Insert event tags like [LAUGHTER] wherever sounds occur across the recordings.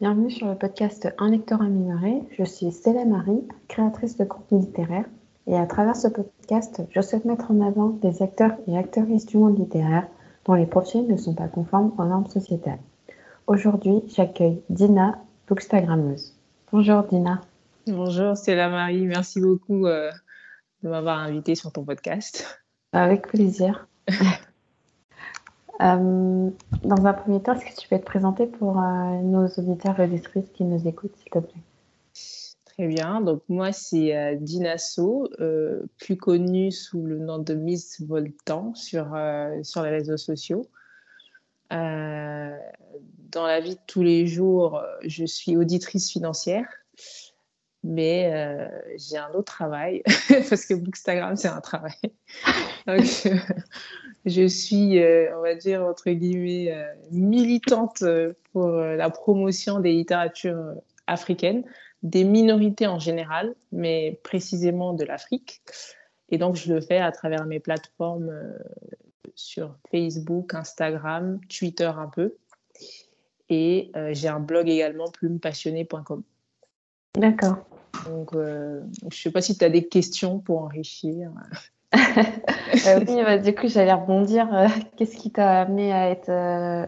Bienvenue sur le podcast Un lecteur amélioré. Je suis Stella Marie, créatrice de contenu littéraire. Et à travers ce podcast, je souhaite mettre en avant des acteurs et actrices du monde littéraire dont les profils ne sont pas conformes aux normes sociétales. Aujourd'hui, j'accueille Dina, bookstagrammeuse. Bonjour Dina. Bonjour Stella Marie, merci beaucoup euh, de m'avoir invitée sur ton podcast. Avec plaisir. [LAUGHS] Euh, dans un premier temps, est-ce que tu peux te présenter pour euh, nos auditeurs et auditrices qui nous écoutent, s'il te plaît? Très bien. Donc, moi, c'est euh, Dina So, plus connue sous le nom de Miss Voltan sur, sur les réseaux sociaux. dans la vie de tous les jours, je suis auditrice financière mais j'ai un autre travail [LAUGHS] parce que Bookstagram c'est un travail. [LAUGHS] Donc, je suis, euh, on va dire, entre guillemets, euh, militante euh, pour la promotion des littératures africaines, des minorités en général, mais précisément de l'Afrique. Et donc, je le fais à travers mes plateformes sur Facebook, Instagram, Twitter un peu. Et j'ai un blog également, plumepassionné.com. D'accord. Donc, je ne sais pas si tu as des questions pour enrichir. Euh, oui, bah, du coup, j'allais rebondir. Euh, [LAUGHS] qu'est-ce qui t'a amené à être euh,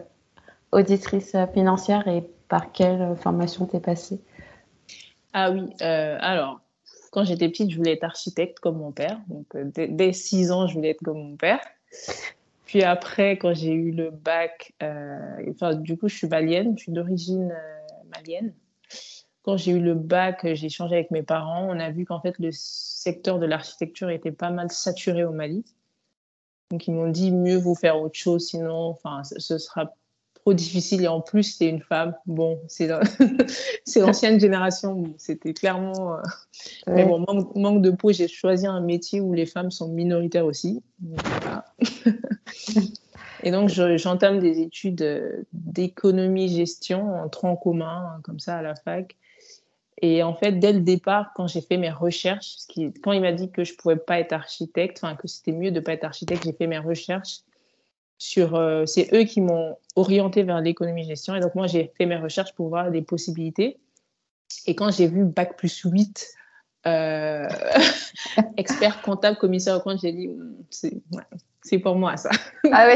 auditrice financière et par quelle formation t'es passée? Ah oui, alors, quand j'étais petite, je voulais être architecte comme mon père. Donc, dès 6 ans, je voulais être comme mon père. Puis après, quand j'ai eu le bac, enfin, du coup, je suis malienne, je suis d'origine malienne quand j'ai eu le bac, j'ai échangé avec mes parents. On a vu qu'en fait, le secteur de l'architecture était pas mal saturé au Mali. Donc, ils m'ont dit mieux vous faire autre chose, sinon, enfin, ce sera trop difficile. Et en plus, c'est une femme. Bon, c'est [LAUGHS] l'ancienne génération. C'était clairement. Euh, mais bon, manque, de peau, j'ai choisi un métier où les femmes sont minoritaires aussi. [LAUGHS] Et donc, j'entame des études d'économie-gestion en tronc commun, comme ça, à la fac. Et en fait, dès le départ, quand j'ai fait mes recherches, quand il m'a dit que je ne pouvais pas être architecte, enfin que c'était mieux de ne pas être architecte, j'ai fait mes recherches sur. Euh, c'est eux qui m'ont orienté vers l'économie-gestion. Et donc, moi, j'ai fait mes recherches pour voir des possibilités. Et quand j'ai vu Bac plus 8, euh, [LAUGHS] expert comptable, commissaire au compte, j'ai dit, hmm, c'est pour moi ça. Ah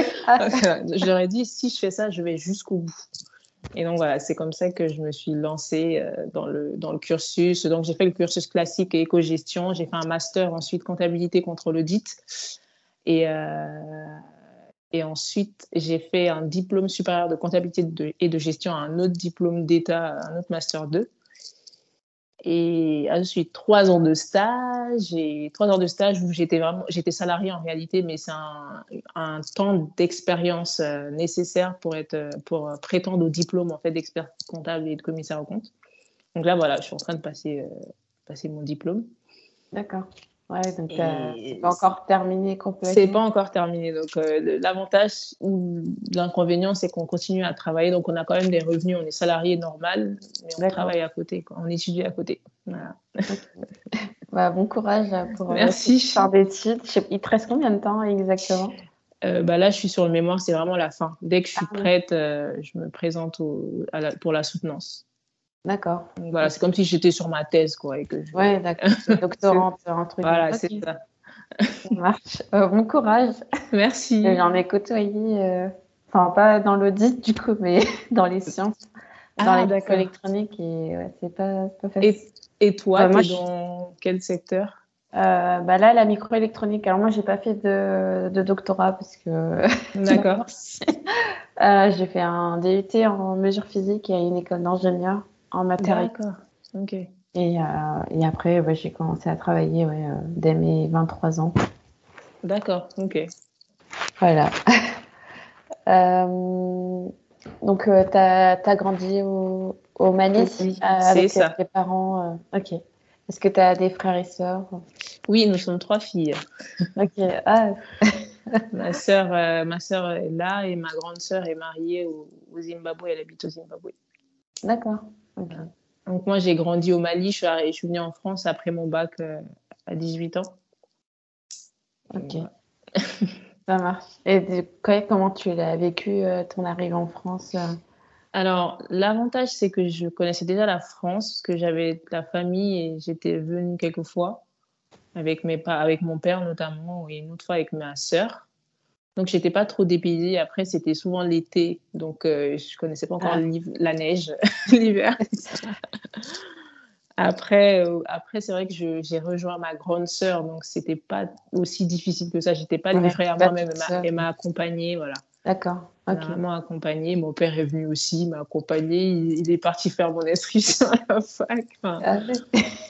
leur [LAUGHS] ai dit, si je fais ça, je vais jusqu'au bout. Et donc voilà, c'est comme ça que je me suis lancée euh, dans, le, dans le cursus. Donc j'ai fait le cursus classique et éco-gestion. J'ai fait un master ensuite comptabilité contre l'audit. Et, euh, et ensuite, j'ai fait un diplôme supérieur de comptabilité et de gestion, un autre diplôme d'État, un autre master 2. Et ensuite, trois ans de stage. Et trois ans de stage où j'étais vraiment, j'étais salariée en réalité, mais c'est un, un, temps d'expérience euh, nécessaire pour être, euh, pour prétendre au diplôme en fait d'expert comptable et de commissaire au compte. Donc là, voilà, je suis en train de passer, euh, passer mon diplôme. D'accord. Ouais, donc c'est pas encore terminé complètement. C'est pas encore terminé. Donc l'avantage ou l'inconvénient, c'est qu'on continue à travailler. Donc on a quand même des revenus, on est salarié normal, mais on travaille à côté, quoi. on étudie à côté. Voilà. bah, bon courage pour Merci. faire d'études. Il te reste combien de temps exactement? Euh, bah là, je suis sur le mémoire, c'est vraiment la fin. Dès que je suis ah prête, euh, je me présente pour la soutenance. D'accord. Voilà, c'est comme si j'étais sur ma thèse, quoi. Et que Ouais, d'accord. [LAUGHS] Doctorante, un truc. Voilà, c'est ça. [LAUGHS] ça marche. Euh, bon courage. Merci. J'en ai côtoyé, euh, enfin, pas dans l'audit, du coup, mais [LAUGHS] dans les sciences, dans ah, les électroniques, et ouais, c'est pas, pas, facile. Et, et toi, bah, dans quel secteur? Euh, bah là, la microélectronique. Alors moi, j'ai pas fait de, de doctorat parce que. D'accord. euh, j'ai fait un DUT en mesure physique à une école d'ingénieur en matériaux. D'accord. Ok. Et, euh, et après, j'ai commencé à travailler ouais, euh, dès mes 23 ans. D'accord. Ok. Voilà. [LAUGHS] Euh, donc, tu as, grandi au, au Mali oui, avec ça. tes parents. ok. Est-ce que tu as des frères et sœurs Oui, nous sommes trois filles. ok. Ah. [LAUGHS] ma sœur, ma sœur est là et ma grande sœur est mariée au, au Zimbabwe. Elle habite au Zimbabwe. D'accord. Donc moi, j'ai grandi au Mali. Je suis, je suis venue en France après mon bac euh, à 18 ans. Ok. Ça marche. Et comment tu l'as vécu, euh, ton arrivée en France euh? Alors, l'avantage, c'est que je connaissais déjà la France, parce que j'avais la famille et j'étais venue quelques fois avec, mes, avec mon père notamment, et une autre fois avec ma sœur. Donc, j'étais pas trop dépaysée. Après, c'était souvent l'été, donc euh, je connaissais pas encore ah. la neige, [LAUGHS] l'hiver. [LAUGHS] après, euh, après c'est vrai que j'ai rejoint ma grande sœur, donc c'était pas aussi difficile que ça. J'étais pas livrée à moi-même, elle m'a accompagnée, voilà. D'accord. Okay. Vraiment accompagné. Mon père est venu aussi, m'a accompagné. Il, est parti faire mon inscription à la fac. ah,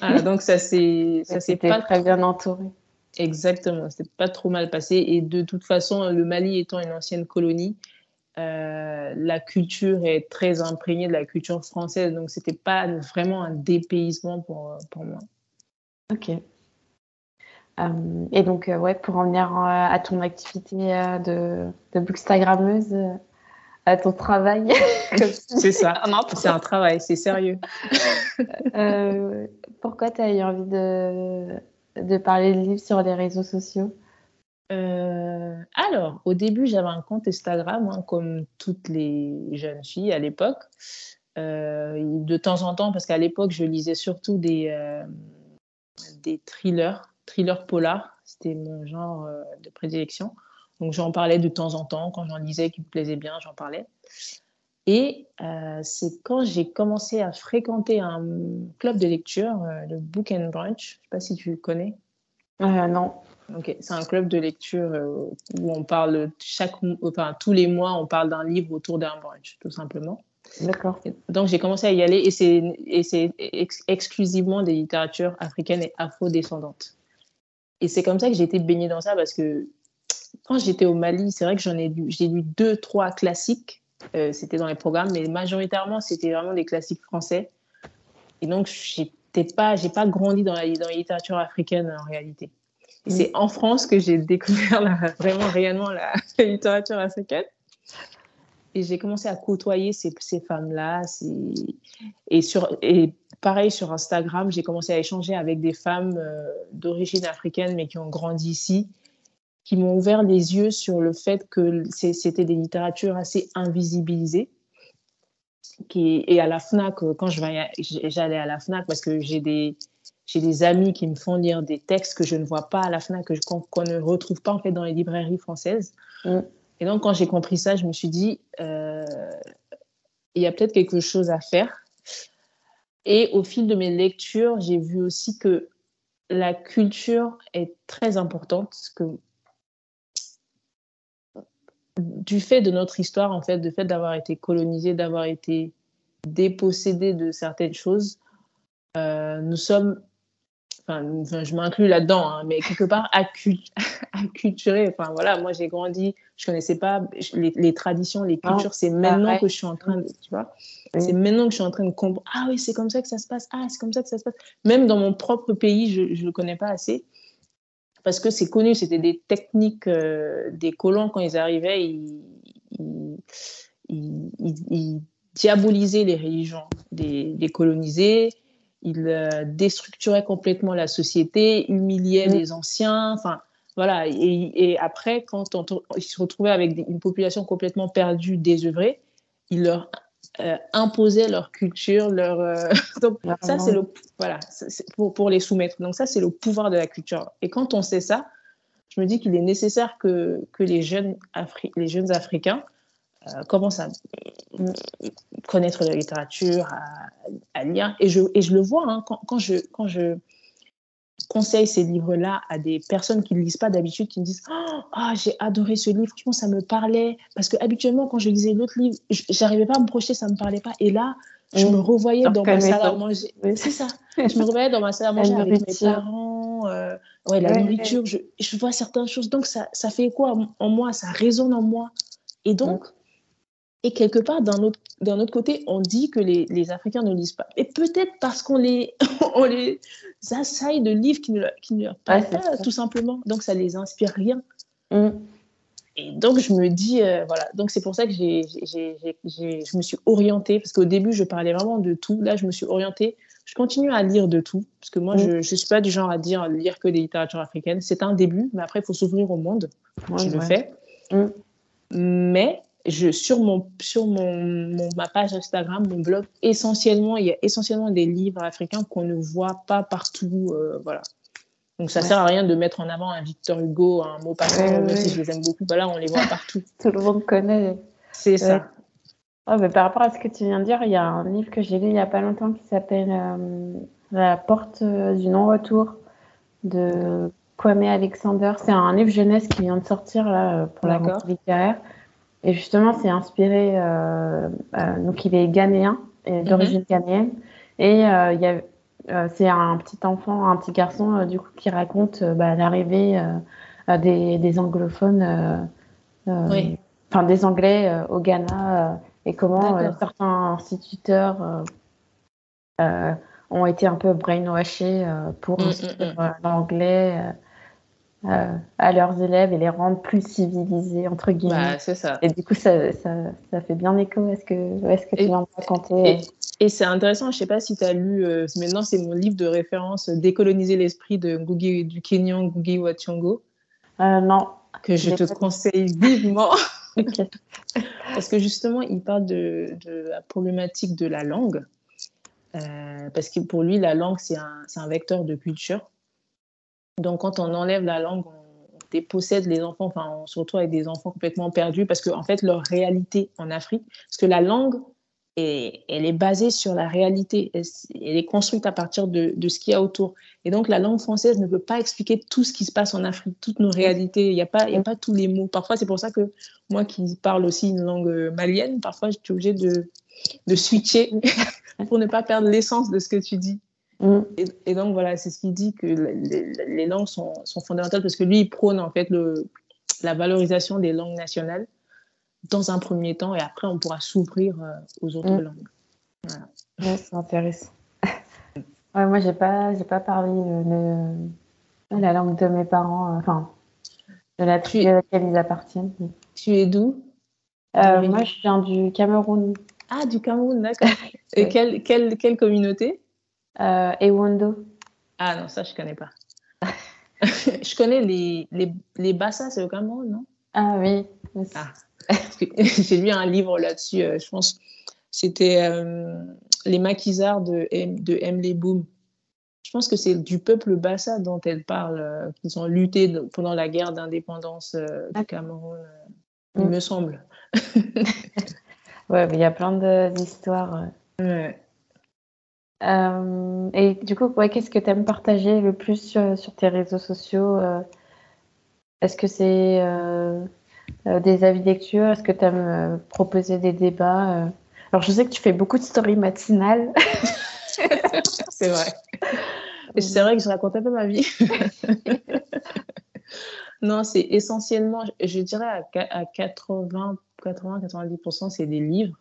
ah, donc ça s'est ça [LAUGHS] s'est pas très bien entouré. Exactement, c'était pas trop mal passé. Et de toute façon, le Mali étant une ancienne colonie, euh, la culture est très imprégnée de la culture française, donc c'était pas vraiment un dépaysement pour, pour moi. Ok. Euh, et donc, euh, ouais, pour en venir à ton activité de, de bookstagrammeuse, à ton travail. [LAUGHS] c'est ça, [LAUGHS] c'est un travail, c'est sérieux. [LAUGHS] pourquoi tu as eu envie de, de parler de livres sur les réseaux sociaux? Alors, au début, j'avais un compte Instagram, hein, comme toutes les jeunes filles à l'époque. de temps en temps, parce qu'à l'époque, je lisais surtout des, des thrillers thriller polar. C'était mon genre euh, de prédilection. Donc j'en parlais de temps en temps. Quand j'en lisais qui me plaisait bien, j'en parlais. Et euh, c'est quand j'ai commencé à fréquenter un club de lecture, euh, le Book and Brunch. Je ne sais pas si tu connais. non. Ok, c'est un club de lecture où on parle chaque, enfin tous les mois, on parle d'un livre autour d'un brunch, tout simplement. D'accord. Donc j'ai commencé à y aller et c'est, et c'est exclusivement des littératures africaines et afro-descendantes. Et c'est comme ça que j'ai été baignée dans ça parce que quand j'étais au Mali, c'est vrai que j'en ai lu, j'ai lu deux, trois classiques. Euh, c'était dans les programmes, mais majoritairement, c'était vraiment des classiques français. Et donc, j'étais pas, j'ai pas grandi dans la, dans la littérature africaine en réalité. Et c'est en France que j'ai découvert [LAUGHS] vraiment réellement [LAUGHS] la, littérature africaine. Et j'ai commencé à côtoyer ces, ces femmes-là. Et, sur, et pareil sur Instagram, j'ai commencé à échanger avec des femmes euh, d'origine africaine mais qui ont grandi ici, qui m'ont ouvert les yeux sur le fait que c'était des littératures assez invisibilisées. Qui, et à la FNAC, euh, quand j'allais à la FNAC, parce que j'ai des, j'ai des amis qui me font lire des textes que je ne vois pas à la FNAC, qu'on ne retrouve pas en fait dans les librairies françaises. Mm. Et donc, quand j'ai compris ça, je me suis dit, euh, il y a peut-être quelque chose à faire. Et au fil de mes lectures, j'ai vu aussi que la culture est très importante. Que du fait de notre histoire, en fait, du fait d'avoir été colonisé, d'avoir été dépossédé de certaines choses, euh, nous sommes enfin, je m'inclus là-dedans, hein, mais quelque part [LAUGHS] acculturé. Enfin voilà, moi j'ai grandi, je connaissais pas les, traditions, les ah, cultures. c'est maintenant que je suis en train de, tu vois, c'est maintenant que je suis en train de comprendre. Ah oui, c'est comme ça que ça se passe. Ah, c'est comme ça que ça se passe. Même dans mon propre pays, je ne le connais pas assez parce que c'est connu. C'était des techniques euh, des colons quand ils arrivaient, ils, ils, ils, diabolisaient les religions des, des colonisés il euh, déstructurait complètement la société, humiliait mm. les anciens, enfin voilà. Et, après, quand on, ils se retrouvaient avec une population complètement perdue, désœuvrée, il leur euh, imposait leur culture, leur. Euh, [LAUGHS] donc ça c'est le voilà pour, pour les soumettre. Donc ça c'est le pouvoir de la culture. Et quand on sait ça, je me dis qu'il est nécessaire que, que les jeunes Afri les jeunes Africains euh, commence à connaître la littérature, à, lire. Et je, et je le vois hein, quand, quand, je, quand je conseille ces livres-là à des personnes qui ne lisent pas d'habitude, qui me disent oh, ah, j'ai adoré ce livre, franchement, ça me parlait. Parce que habituellement, quand je lisais l'autre livre, j'arrivais pas à me projeter, ça me parlait pas. Et là, je me revoyais dans ma salle à manger. C'est ça. je me revoyais dans ma salle à manger avec mes parents. Euh, ouais, la nourriture, je, je, vois certaines choses. Donc, ça, ça fait quoi en moi? Ça résonne en moi. Et donc, et quelque part, d'un autre, d'un autre côté, on dit que les, les, Africains ne lisent pas. Et peut-être parce qu'on les, [LAUGHS] on les assaille de livres qui ne, qui ne leur parlent pas, tout simplement. Donc, ça ne les inspire rien. Mm. Et donc, je me dis, euh, voilà. Donc, c'est pour ça que j'ai, j'ai, j'ai, je me suis orientée, parce qu'au début, je parlais vraiment de tout. Là, je me suis orientée. Je continue à lire de tout, parce que moi, mm. je ne suis pas du genre à dire lire que des littératures africaines. C'est un début, mais après, il faut s'ouvrir au monde. je le fais. Mm. Mais je, sur, mon, sur mon, ma page Instagram, mon blog, essentiellement, il y a essentiellement des livres africains qu'on ne voit pas partout. Euh, voilà. Donc, ça ne sert à rien de mettre en avant un Victor Hugo, un mot passant, même si je les aime beaucoup. Voilà, on les voit [LAUGHS] partout. Tout le monde connaît. C'est ça. Oh, mais par rapport à ce que tu viens de dire, il y a un livre que j'ai lu il n'y a pas longtemps qui s'appelle euh, La porte du non-retour de Kwame Alexander. C'est un livre jeunesse qui vient de sortir là, pour la rentrée littéraire. Et justement, c'est inspiré, euh, euh, donc il est ghanéen, mhm. d'origine ghanéenne. Et euh, a, c'est un petit enfant, un petit garçon, du coup, qui raconte bah, l'arrivée des, des, anglophones, enfin des Anglais au Ghana, et comment certains instituteurs ont été un peu brainwashés pour mm, mm, mm. l'anglais. Euh, à leurs élèves et les rendre plus civilisés, entre guillemets. Bah, c'est ça. Et du coup, ça, ça, ça fait bien écho. Est-ce que, est-ce que tu viens de raconter Et, c'est intéressant, je ne sais pas si tu as lu, euh, maintenant c'est mon livre de référence, Décoloniser l'esprit de Ngugi, du Kenyan Ngugi wa Thiong'o. Euh, non. Que je te conseille vivement. [LAUGHS] [LAUGHS] parce que justement, il parle de, de, la problématique de la langue. parce que pour lui, la langue, c'est un, c'est un vecteur de culture. Donc, quand on enlève la langue, on dépossède les enfants, enfin, on se retrouve avec des enfants complètement perdus parce qu'en en fait, leur réalité en Afrique, parce que la langue, est, elle est basée sur la réalité, elle, est construite à partir de, de ce qu'il y a autour. Et donc, la langue française ne peut pas expliquer tout ce qui se passe en Afrique, toutes nos réalités. Il n'y a, pas, y a pas tous les mots. Parfois, c'est pour ça que moi qui parle aussi une langue malienne, parfois, je suis obligée de, de switcher [LAUGHS] pour ne pas perdre l'essence de ce que tu dis. Mm. Et, donc, voilà, c'est ce qu'il dit que les, langues sont, sont, fondamentales parce que lui, il prône en fait le, la valorisation des langues nationales dans un premier temps et après, on pourra s'ouvrir euh, aux autres mm. langues. Voilà. c'est intéressant. [LAUGHS] ouais, moi, j'ai pas, j'ai pas parlé la langue de mes parents, euh, enfin, de la tribu à laquelle ils appartiennent. Tu es d'où? Euh, Moi, je viens du Cameroun. Ah, du Cameroun, d'accord. [LAUGHS] et quelle, quelle, quelle communauté? Euh, Ewondo. Ah non, ça, je connais pas. [LAUGHS] je connais les, les, les Bassa, c'est au Cameroun, non? Ah oui. Ah. [LAUGHS] J'ai lu un livre là-dessus, euh, je pense. C'était euh, Les maquisards de, M, de Emily Boom. Je pense que c'est du peuple Bassa dont elle parle, euh, qu'ils ont lutté pendant la guerre d'indépendance du Cameroun, il mm. me semble. [LAUGHS] ouais, il y a plein d'histoires. Ouais. Euh, et du coup, qu'est-ce que tu aimes partager le plus sur, tes réseaux sociaux euh? Est-ce que c'est euh, des avis de lecture? Est-ce que tu aimes proposer des débats Alors, je sais que tu fais beaucoup de stories matinales. [LAUGHS] c'est vrai. C'est vrai que je raconte un peu ma vie. [LAUGHS] non, c'est essentiellement, je dirais à 80, 80 90%, c'est des livres.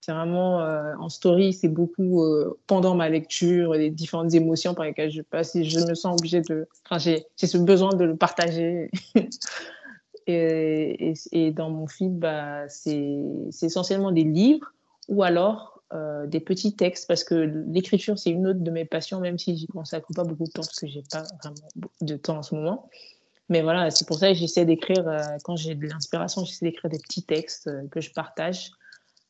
C'est vraiment euh, en story, c'est beaucoup euh, pendant ma lecture, les différentes émotions par lesquelles je passe. Je me sens obligée de. Enfin, j'ai ce besoin de le partager. [LAUGHS] et, et, dans mon feed, bah, c'est essentiellement des livres ou alors euh, des petits textes parce que l'écriture, c'est une autre de mes passions, même si j'y consacre pas beaucoup de temps parce que j'ai pas vraiment de temps en ce moment. Mais voilà, c'est pour ça que j'essaie d'écrire, quand j'ai de l'inspiration, j'essaie d'écrire des petits textes que je partage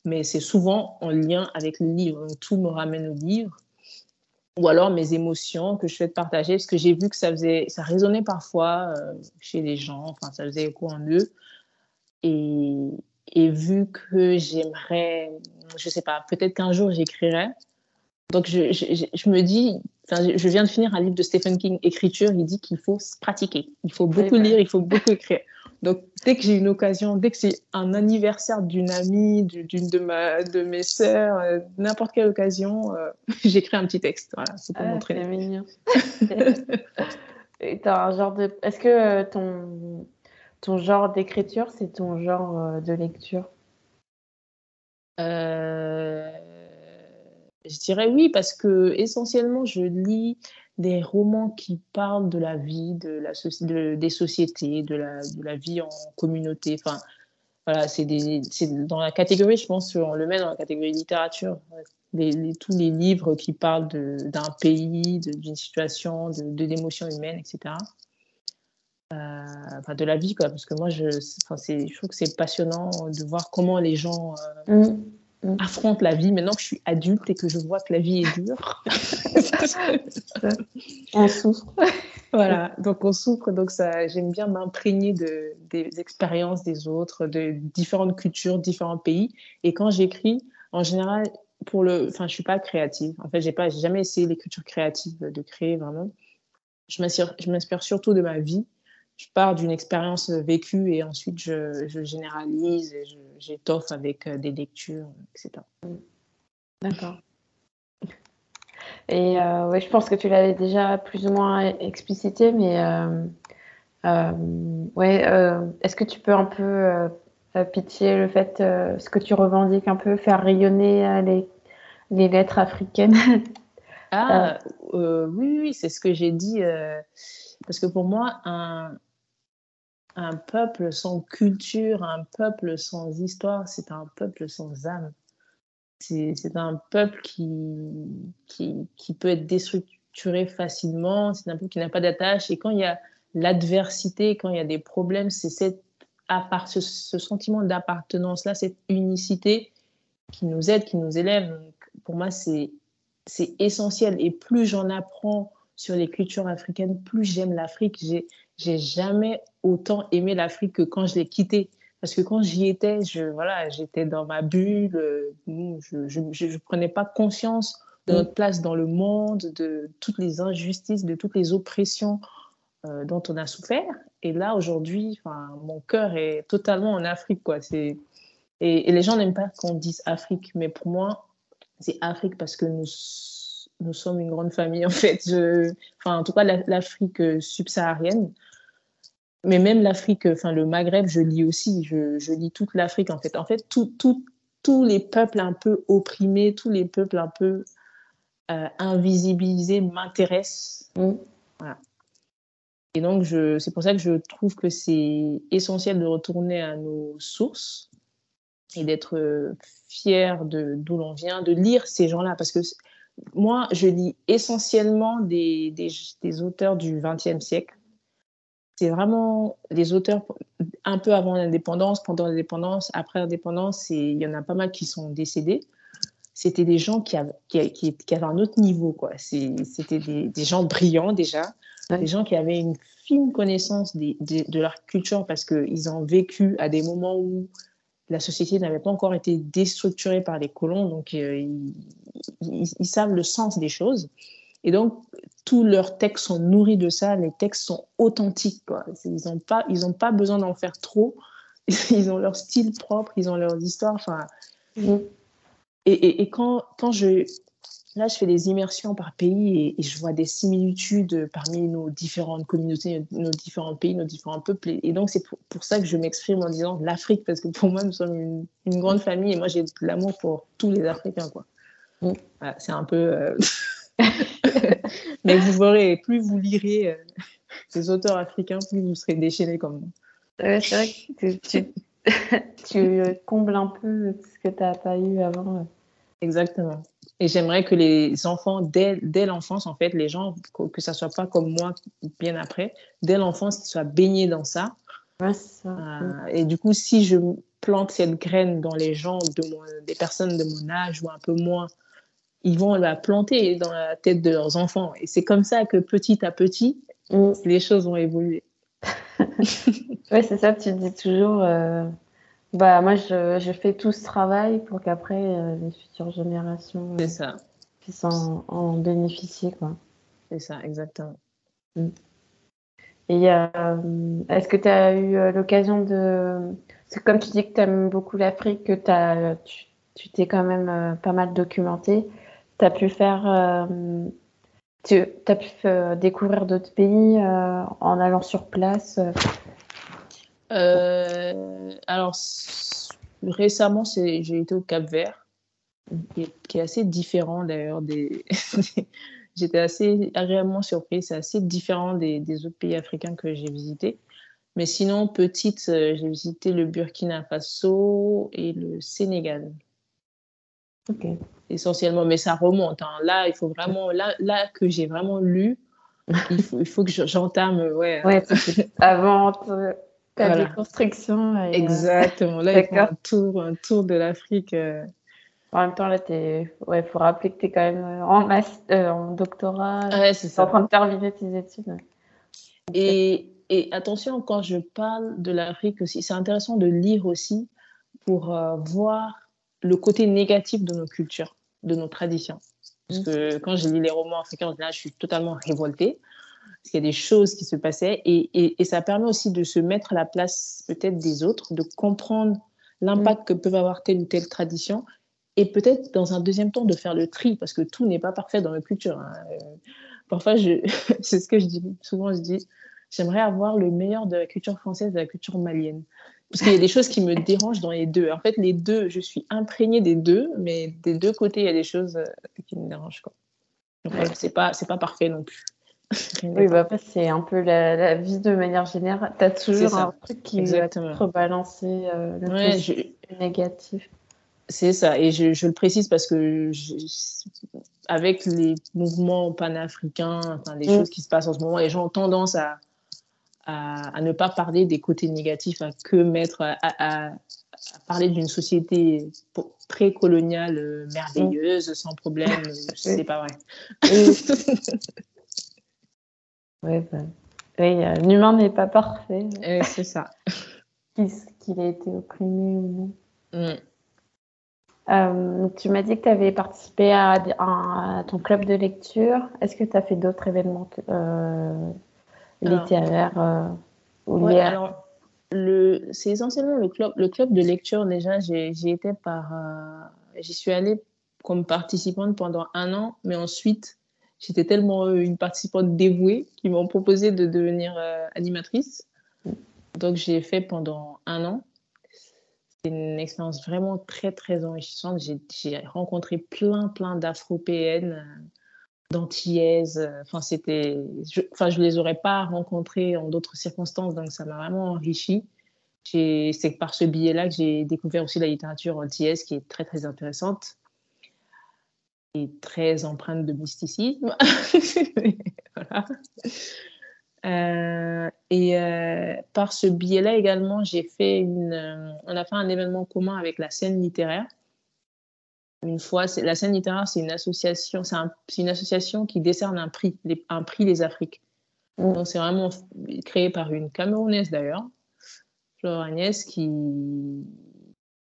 mais c'est souvent en lien avec le livre. tout me ramène au livre. Ou alors mes émotions que je souhaite partager, parce que j'ai vu que ça, faisait, ça résonnait parfois euh, chez les gens, enfin, ça faisait écho en eux. Et, et vu que j'aimerais, je sais pas, peut-être qu'un jour j'écrirai. Donc je, je, je, me dis, je viens de finir un livre de Stephen King, Écriture, il dit qu'il faut pratiquer, il faut beaucoup lire, il faut beaucoup écrire. Donc, dès que j'ai une occasion, dès que c'est un anniversaire d'une amie, d'une de, ma, de mes sœurs, euh, n'importe quelle occasion, euh, [LAUGHS] j'écris un petit texte. Voilà, c'est pour ah, montrer. C'est mignon. [LAUGHS] un genre de. Est-ce que euh, ton, ton genre d'écriture, c'est ton genre de lecture? Je dirais oui, parce que essentiellement, je lis des romans qui parlent de la vie, de la des sociétés, de la, de la vie en communauté. Enfin, voilà, c'est dans la catégorie, je pense, on le met dans la catégorie littérature. Tous les livres qui parlent d'un pays, d'une situation, de, d'émotions humaines, etc. enfin, de la vie, parce que moi, je, je trouve que c'est passionnant de voir comment les gens mm. Mm. Affrontent la vie maintenant que je suis adulte et que je vois que la vie est dure. [LAUGHS] on souffre. Voilà, donc on souffre, donc ça, j'aime bien m'imprégner de, des expériences des autres, de différentes cultures, différents pays. Et quand j'écris, en général, pour le, enfin, je suis pas créative. En fait, j'ai pas, j'ai jamais essayé l'écriture créative de créer vraiment. Je m'inspire, je m'inspire surtout de ma vie. Je pars d'une expérience vécue et ensuite je, je généralise et j'étoffe avec euh, des lectures, etc. D'accord. Et euh, ouais, je pense que tu l'avais déjà plus ou moins explicité, mais euh, euh, ouais, est-ce que tu peux un peu pitcher le fait, ce que tu revendiques un peu, faire rayonner les, les lettres africaines? Ah, oui, oui, c'est ce que j'ai dit. parce que pour moi, un, un peuple sans culture, un peuple sans histoire, c'est un peuple sans âme c'est un peuple qui, qui, qui, peut être déstructuré facilement, c'est un peuple qui n'a pas d'attache. Et quand il y a l'adversité, quand il y a des problèmes, c'est ce, ce sentiment d'appartenance-là, cette unicité qui nous aide, qui nous élève. Pour moi, c'est essentiel. Et plus j'en apprends sur les cultures africaines, plus j'aime l'Afrique. J'ai jamais autant aimé l'Afrique que quand je l'ai quittée. Parce que quand j'y étais, je, voilà, j'étais dans ma bulle, euh, je ne prenais pas conscience de notre place dans le monde, de toutes les injustices, de toutes les oppressions euh, dont on a souffert. Et là, aujourd'hui, mon cœur est totalement en Afrique. Quoi. Et, et les gens n'aiment pas qu'on dise Afrique, mais pour moi, c'est Afrique parce que nous, nous sommes une grande famille, en fait. Enfin, en tout cas, l'Afrique subsaharienne mais même l'Afrique, enfin le Maghreb, je lis aussi, je, je lis toute l'Afrique en fait. En fait, tout, tout, tous les peuples un peu opprimés, tous les peuples un peu euh, invisibilisés m'intéressent. Mm. Voilà. Et donc, c'est pour ça que je trouve que c'est essentiel de retourner à nos sources et d'être euh, fier de d'où l'on vient, de lire ces gens-là. Parce que moi, je lis essentiellement des, des, des auteurs du XXe siècle c'est vraiment les auteurs un peu avant l'indépendance, pendant l'indépendance, après l'indépendance, il y en a pas mal qui sont décédés. C'était des gens qui avaient, qui, qui, avaient un autre niveau. quoi. C'était des, des, gens brillants déjà, des gens qui avaient une fine connaissance des, de leur culture parce qu'ils ont vécu à des moments où la société n'avait pas encore été déstructurée par les colons, donc euh, ils, ils, savent le sens des choses. Et donc, tous leurs textes sont nourris de ça, les textes sont authentiques. Quoi. Ils n'ont pas, ils ont pas besoin d'en faire trop. [LAUGHS] Ils ont leur style propre, ils ont leurs histoires. Enfin, mm. et, et, quand, quand je, là, je fais des immersions par pays et, je vois des similitudes parmi nos différentes communautés, nos différents pays, nos différents peuples. Et, donc, c'est pour, ça que je m'exprime en disant l'Afrique, parce que pour moi, nous sommes une, grande famille et moi, j'ai de l'amour pour tous les Africains. Quoi. Mm. c'est un peu. Euh, [LAUGHS] [LAUGHS] Mais vous verrez, plus vous lirez euh, ces auteurs africains, plus vous serez déchaînés comme moi. c'est vrai que tu, [LAUGHS] tu, combles un peu ce que tu n'as pas eu avant. Exactement. Et j'aimerais que les enfants, dès, dès l'enfance, en fait, les gens, que ça soit pas comme moi bien après, dès l'enfance, qu'ils soient baignés dans ça. ça. Euh, et du coup, si je plante cette graine dans les gens, de des personnes de mon âge ou un peu moins, ils vont la planter dans la tête de leurs enfants. Et c'est comme ça que petit à petit, mm. les choses vont évoluer. [LAUGHS] oui, c'est ça, tu dis toujours. Euh, bah, moi, je, je, fais tout ce travail pour qu'après, euh, les futures générations euh, ça. puissent en, en, bénéficier. Quoi. C'est ça, exactement. Mm. Et est-ce que tu as eu l'occasion de. C'est comme tu dis que tu aimes beaucoup l'Afrique, que as, tu t'es quand même pas mal documenté tu as pu faire. Euh, tu pu euh, découvrir d'autres pays euh, en allant sur place Alors, récemment, j'ai été au Cap Vert, qui est, assez différent d'ailleurs. [LAUGHS] J'étais assez agréablement surprise. C'est assez différent des, autres pays africains que j'ai visités. Mais sinon, petite, j'ai visité le Burkina Faso et le Sénégal. Essentiellement, mais ça remonte. Hein. Là, il faut vraiment, là, là que j'ai vraiment lu, [LAUGHS] il, faut, il faut que j'entame. Ouais, ouais avant ta déconstruction. Euh, Exactement. Là, il faut un tour, un tour de l'Afrique. Euh. En même temps, là, il ouais, faut rappeler que tu es quand même en, en doctorat. Ouais, c'est en train de terminer tes études. Et, et attention, quand je parle de l'Afrique aussi, c'est intéressant de lire aussi pour euh, voir le côté négatif de nos cultures, de nos traditions. Parce mm. que quand je lis les romans africains, là, je suis totalement révoltée. Parce qu'il y a des choses qui se passaient. Et, et, ça permet aussi de se mettre à la place peut-être des autres, de comprendre l'impact mm. que peuvent avoir telle ou telle tradition. Et peut-être, dans un deuxième temps, de faire le tri, parce que tout n'est pas parfait dans nos cultures. Hein. Euh, parfois, [LAUGHS] c'est ce que je dis. Souvent, je dis, j'aimerais avoir le meilleur de la culture française, de la culture malienne. Parce qu'il y a des choses qui me dérangent dans les deux. En fait, les deux, je suis imprégnée des deux, mais des deux côtés, il y a des choses euh, qui me dérangent. Quoi. Donc, c'est pas, c'est pas parfait non plus. [LAUGHS] oui, bah, c'est un peu la, vie de manière générale. Tu as toujours un truc qui Exactement. va rebalancer euh, le négatif. C'est ça, et je, je, le précise parce que avec les mouvements panafricains, enfin, les mm. choses qui se passent en ce moment, les gens ont tendance à, à, ne pas parler des côtés négatifs, à que mettre, à, parler d'une société précoloniale euh, merveilleuse, sans problème. [LAUGHS] C'est pas vrai. oui, bah, l'humain n'est pas parfait. c'est ça. [LAUGHS] Qu'il a été opprimé ou non. Mm. Euh, tu m'as dit que tu avais participé à, ton club de lecture. Est-ce que tu as fait d'autres événements euh, littéraire euh, alors, le, c'est essentiellement le club, le club de lecture. Déjà, j'ai, été par, euh, j'y suis allée comme participante pendant un an, mais ensuite, j'étais tellement euh, une participante dévouée qu'ils m'ont proposé de devenir animatrice. Donc, j'ai fait pendant un an. C'est une expérience vraiment très, très enrichissante. J'ai, j'ai rencontré plein, plein d'afropéennes d'antillaises. Enfin, c'était, je, enfin, je les aurais pas rencontrées en d'autres circonstances, donc ça m'a vraiment enrichi. C'est par ce biais-là que j'ai découvert aussi la littérature antillaise, qui est très très intéressante et très empreinte de mysticisme. [LAUGHS] Euh, et euh, par ce biais-là également, j'ai fait une, euh, on a fait un événement commun avec la scène littéraire une fois, la scène littéraire, c'est une association, c'est une association qui décerne un prix, un prix des Afriques. Donc c'est vraiment créé par une Camerounaise d'ailleurs, Flore Agnès, qui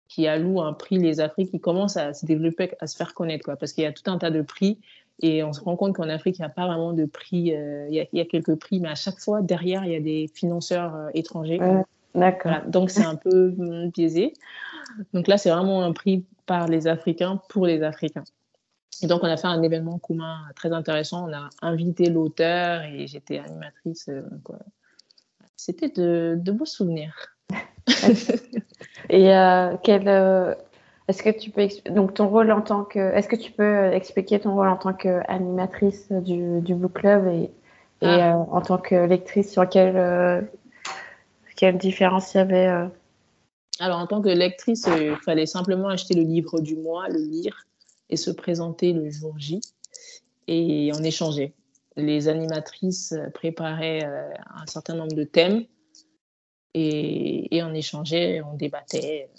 qui alloue un prix les Afriques, qui commence à se développer, à se faire connaître, quoi, parce qu'il y a tout un tas de prix et on se rend compte qu'en Afrique, il n'y a pas vraiment de prix. Euh, il, y a, quelques prix, mais à chaque fois, derrière, il y a des financeurs euh, étrangers. D'accord. donc, c'est un peu mm, biaisé. Donc là, c'est vraiment un prix par les Africains pour les Africains. Et donc, on a fait un événement commun très intéressant. On a invité l'auteur et j'étais animatrice. Euh, C'était de, beaux souvenirs. [LAUGHS] et euh, quel, euh, est-ce que tu peux donc ton rôle en tant que est-ce que tu peux expliquer ton rôle en tant qu'animatrice du, du book club et, et ah. en tant que lectrice sur quelle quelle différence il y avait alors, en tant que lectrice, euh, il fallait simplement acheter le livre du mois, le lire et se présenter le jour J. Et on échangeait. Les animatrices préparaient euh, un certain nombre de thèmes et, on échangeait, on débattait.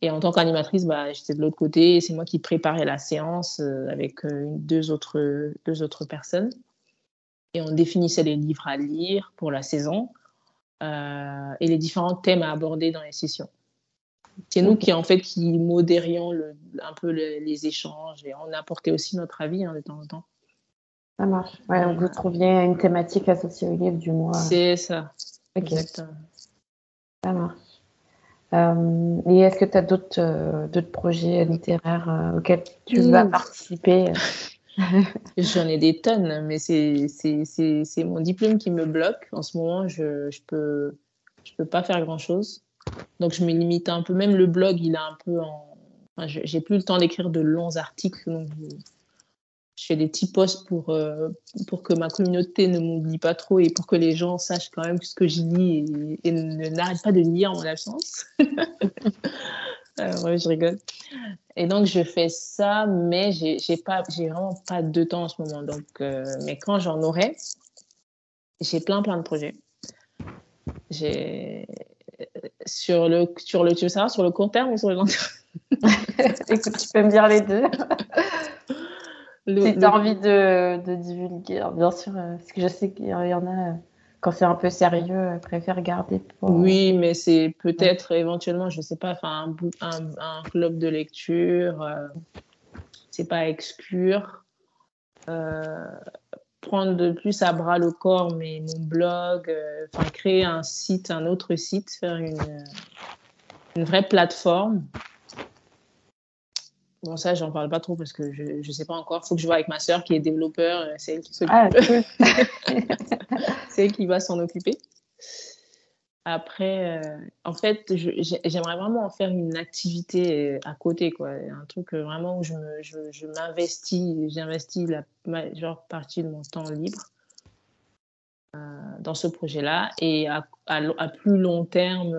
Et en tant qu'animatrice, bah, j'étais de l'autre côté. C'est moi qui préparais la séance euh, avec deux, autres, deux autres personnes. Et on définissait les livres à lire pour la saison. Euh, et les différents thèmes à aborder dans les sessions. C'est nous qui, en fait, qui modérions le, un peu les échanges et on apportait aussi notre avis hein, de temps en temps. Ça marche. Ouais, donc vous trouviez une thématique associée au livre du mois. C'est ça. Exactement. Ça marche. Euh, et est-ce que tu as d'autres euh, projets littéraires auxquels tu vas participer? [LAUGHS] J'en ai des tonnes, mais c'est mon diplôme qui me bloque. En ce moment, je ne je peux, je peux pas faire grand-chose. Donc, je me limite un peu. Même le blog, il a un peu en... J'ai plus le temps d'écrire de longs articles. Je fais des petits posts pour, euh, pour que ma communauté ne m'oublie pas trop et pour que les gens sachent quand même ce que je lis et n'arrêtent pas de lire en mon absence. [LAUGHS] ouais, je rigole. Et donc, je fais ça, mais j'ai vraiment pas de temps en ce moment. Donc, euh, mais quand j'en aurai, j'ai plein, plein de projets. J'ai sur le, sur le, tu veux savoir sur le court terme ou sur le long terme? [LAUGHS] Écoute, tu peux me dire les deux. si tu as envie de, de, divulguer, bien sûr, euh, parce que je sais qu'il y en a quand c'est un peu sérieux, je préfère garder pour... Oui, mais c'est peut-être éventuellement, je ne sais pas, un, un, un, club de lecture, euh, c'est pas exclure. Euh, prendre de plus à bras le corps mais mon blog, euh, enfin créer un site, un autre site, faire une, une vraie plateforme Bon, ça, j'en parle pas trop parce que je ne sais pas encore. Il faut que je vois avec ma sœur qui est développeur. Euh, c'est elle qui s'occupe. Ah, [LAUGHS] c'est elle qui va s'en occuper. Après, euh, en fait, j'aimerais vraiment en faire une activité euh, à côté, quoi. Un truc vraiment où je, je, m'investis, j'investis la majeure partie de mon temps libre dans ce projet-là. Et à, à, plus long terme,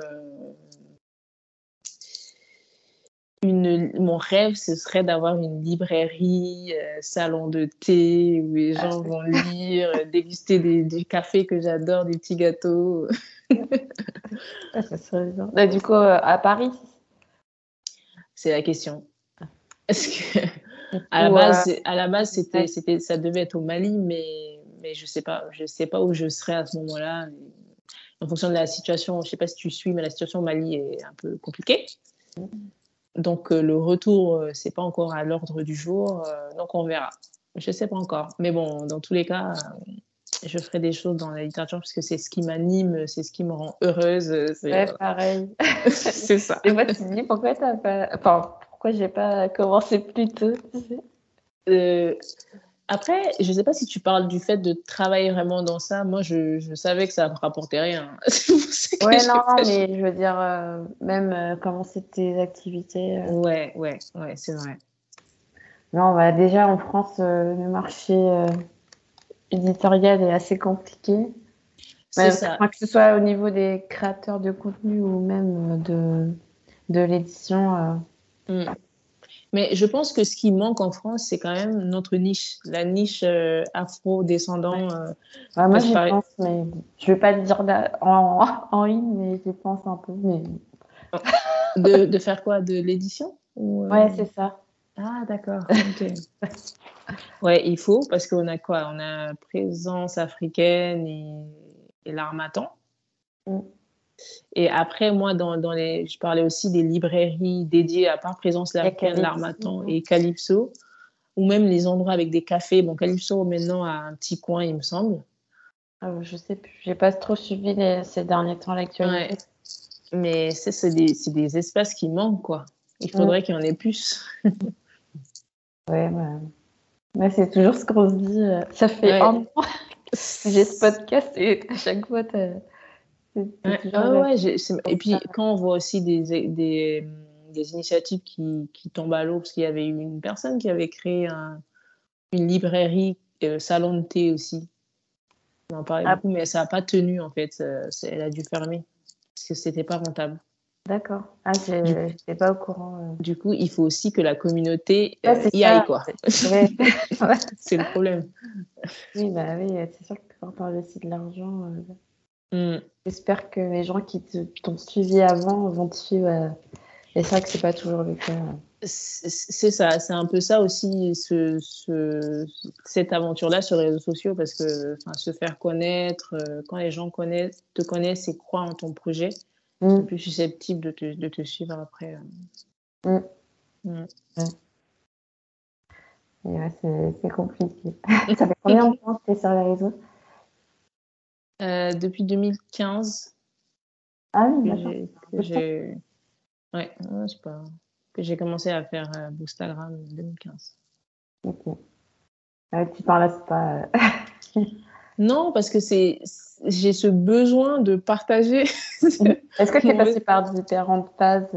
une, mon rêve, ce serait d'avoir une librairie, euh, salon de thé où les gens vont lire, euh, déguster des, des cafés que j'adore, des petits gâteaux. [LAUGHS] Ah, ça serait bien. Bah, du coup, euh, à Paris C'est la question. Parce que [LAUGHS] à la base, à la base, c'était, c'était, ça devait être au Mali, mais, mais je sais pas, je sais pas où je serais à ce moment-là. En fonction de la situation, je sais pas si tu suis, mais la situation au Mali est un peu compliquée. Donc euh, le retour, euh, c'est pas encore à l'ordre du jour, euh, donc on verra. Je sais pas encore, mais bon, dans tous les cas, je ferai des choses dans la littérature parce que c'est ce qui m'anime, c'est ce qui me rend heureuse. Ouais, pareil. [LAUGHS] c'est ça. Et moi, tu te dis pourquoi t'as pas, enfin, pourquoi j'ai pas commencé plus tôt, après, je ne sais pas si tu parles du fait de travailler vraiment dans ça. Moi, je, je savais que ça ne rapportait rien. [LAUGHS] ouais, non, mais je veux dire, euh, même euh, comment tes activités. Euh. Ouais, ouais, ouais, c'est vrai. Non, bah, déjà en France, le marché éditorial est assez compliqué. Ça. Que ce soit au niveau des créateurs de contenu ou même de, de l'édition. Mm. Mais je pense que ce qui manque en France, c'est quand même notre niche, la niche euh, afro-descendant. Euh, moi, j'y pense, mais je ne vais pas le dire en, [LAUGHS] en ligne, mais j'y pense un peu. Mais... de, de faire quoi? De l'édition? Ou, euh? Ouais, c'est ça. Ah, d'accord. [LAUGHS] ouais, il faut, parce qu'on a quoi? On a présence africaine et, et l'armatan. Mm. Et après, moi, dans, dans, les, je parlais aussi des librairies dédiées à part Présence Africaine, l'Armatan et Calypso, ou même les endroits avec des cafés. Bon, Calypso, maintenant, a un petit coin, il me semble. Ah, je sais plus, j'ai pas trop suivi ces derniers temps l'actualité. Mais c'est des, des, espaces qui manquent, quoi. Il faudrait qu'il y en ait plus. [LAUGHS] ouais, bah... c'est toujours ce qu'on se dit. Euh, ça fait un an [LAUGHS] que j'ai ce podcast et à chaque fois, ah et puis quand on voit aussi des, des, des initiatives qui, qui, tombent à l'eau, parce qu'il y avait une personne qui avait créé un, une librairie euh, salon de thé aussi. On en parlait ah. beaucoup, mais ça n'a pas tenu en fait. elle a dû fermer parce que c'était pas rentable. D'accord. Ah, je n'étais pas au courant. Euh. Du coup, il faut aussi que la communauté euh, y aille, quoi. [LAUGHS] c'est le problème. Oui, bah oui, c'est sûr que quand on parle aussi de l'argent, Mm. J'espère que les gens qui t'ont suivi avant vont te suivre. Euh, et c'est vrai que c'est pas toujours le cas. C'est ça, c'est un peu ça aussi, ce, ce, cette aventure-là sur les réseaux sociaux, parce que se faire connaître, euh, quand les gens connaissent, te connaissent et croient en ton projet, mm. c'est plus susceptible de te, de te suivre après. Euh. Mm. Ouais, c'est compliqué. [LAUGHS] ça fait combien de temps que tu es sur les réseaux? Euh, depuis 2015. Ah oui, que j'ai ouais, pas que j'ai commencé à faire euh, Boostagram en 2015. Ok. Ah, tu parles c'est pas. Euh, [LAUGHS] non, parce que c'est j'ai ce besoin de partager. [LAUGHS] Est-ce que tu es passé par différentes phases